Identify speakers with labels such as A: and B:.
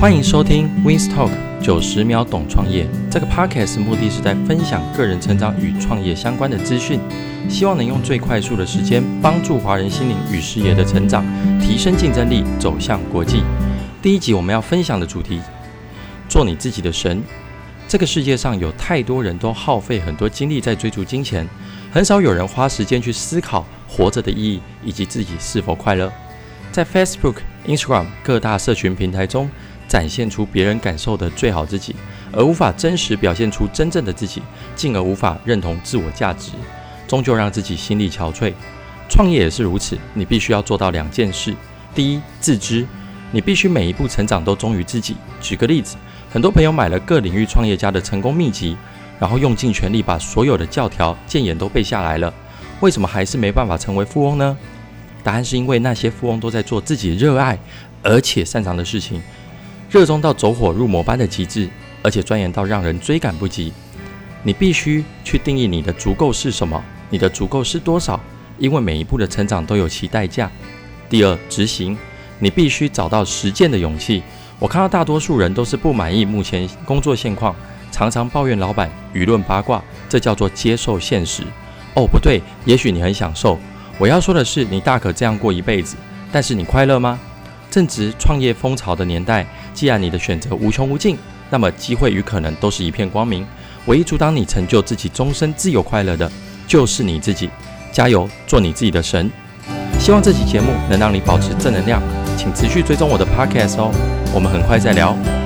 A: 欢迎收听 Wins Talk 九十秒懂创业。这个 podcast 目的是在分享个人成长与创业相关的资讯，希望能用最快速的时间帮助华人心灵与事业的成长，提升竞争力，走向国际。第一集我们要分享的主题：做你自己的神。这个世界上有太多人都耗费很多精力在追逐金钱，很少有人花时间去思考活着的意义以及自己是否快乐。在 Facebook、Instagram 各大社群平台中，展现出别人感受的最好自己，而无法真实表现出真正的自己，进而无法认同自我价值，终究让自己心力憔悴。创业也是如此，你必须要做到两件事：第一，自知，你必须每一步成长都忠于自己。举个例子，很多朋友买了各领域创业家的成功秘籍，然后用尽全力把所有的教条、建言都背下来了，为什么还是没办法成为富翁呢？答案是因为那些富翁都在做自己热爱而且擅长的事情。热衷到走火入魔般的极致，而且钻研到让人追赶不及。你必须去定义你的足够是什么，你的足够是多少？因为每一步的成长都有其代价。第二，执行，你必须找到实践的勇气。我看到大多数人都是不满意目前工作现况，常常抱怨老板，舆论八卦，这叫做接受现实。哦，不对，也许你很享受。我要说的是，你大可这样过一辈子，但是你快乐吗？正值创业风潮的年代，既然你的选择无穷无尽，那么机会与可能都是一片光明。唯一阻挡你成就自己终身自由快乐的，就是你自己。加油，做你自己的神！希望这期节目能让你保持正能量，请持续追踪我的 Podcast 哦。我们很快再聊。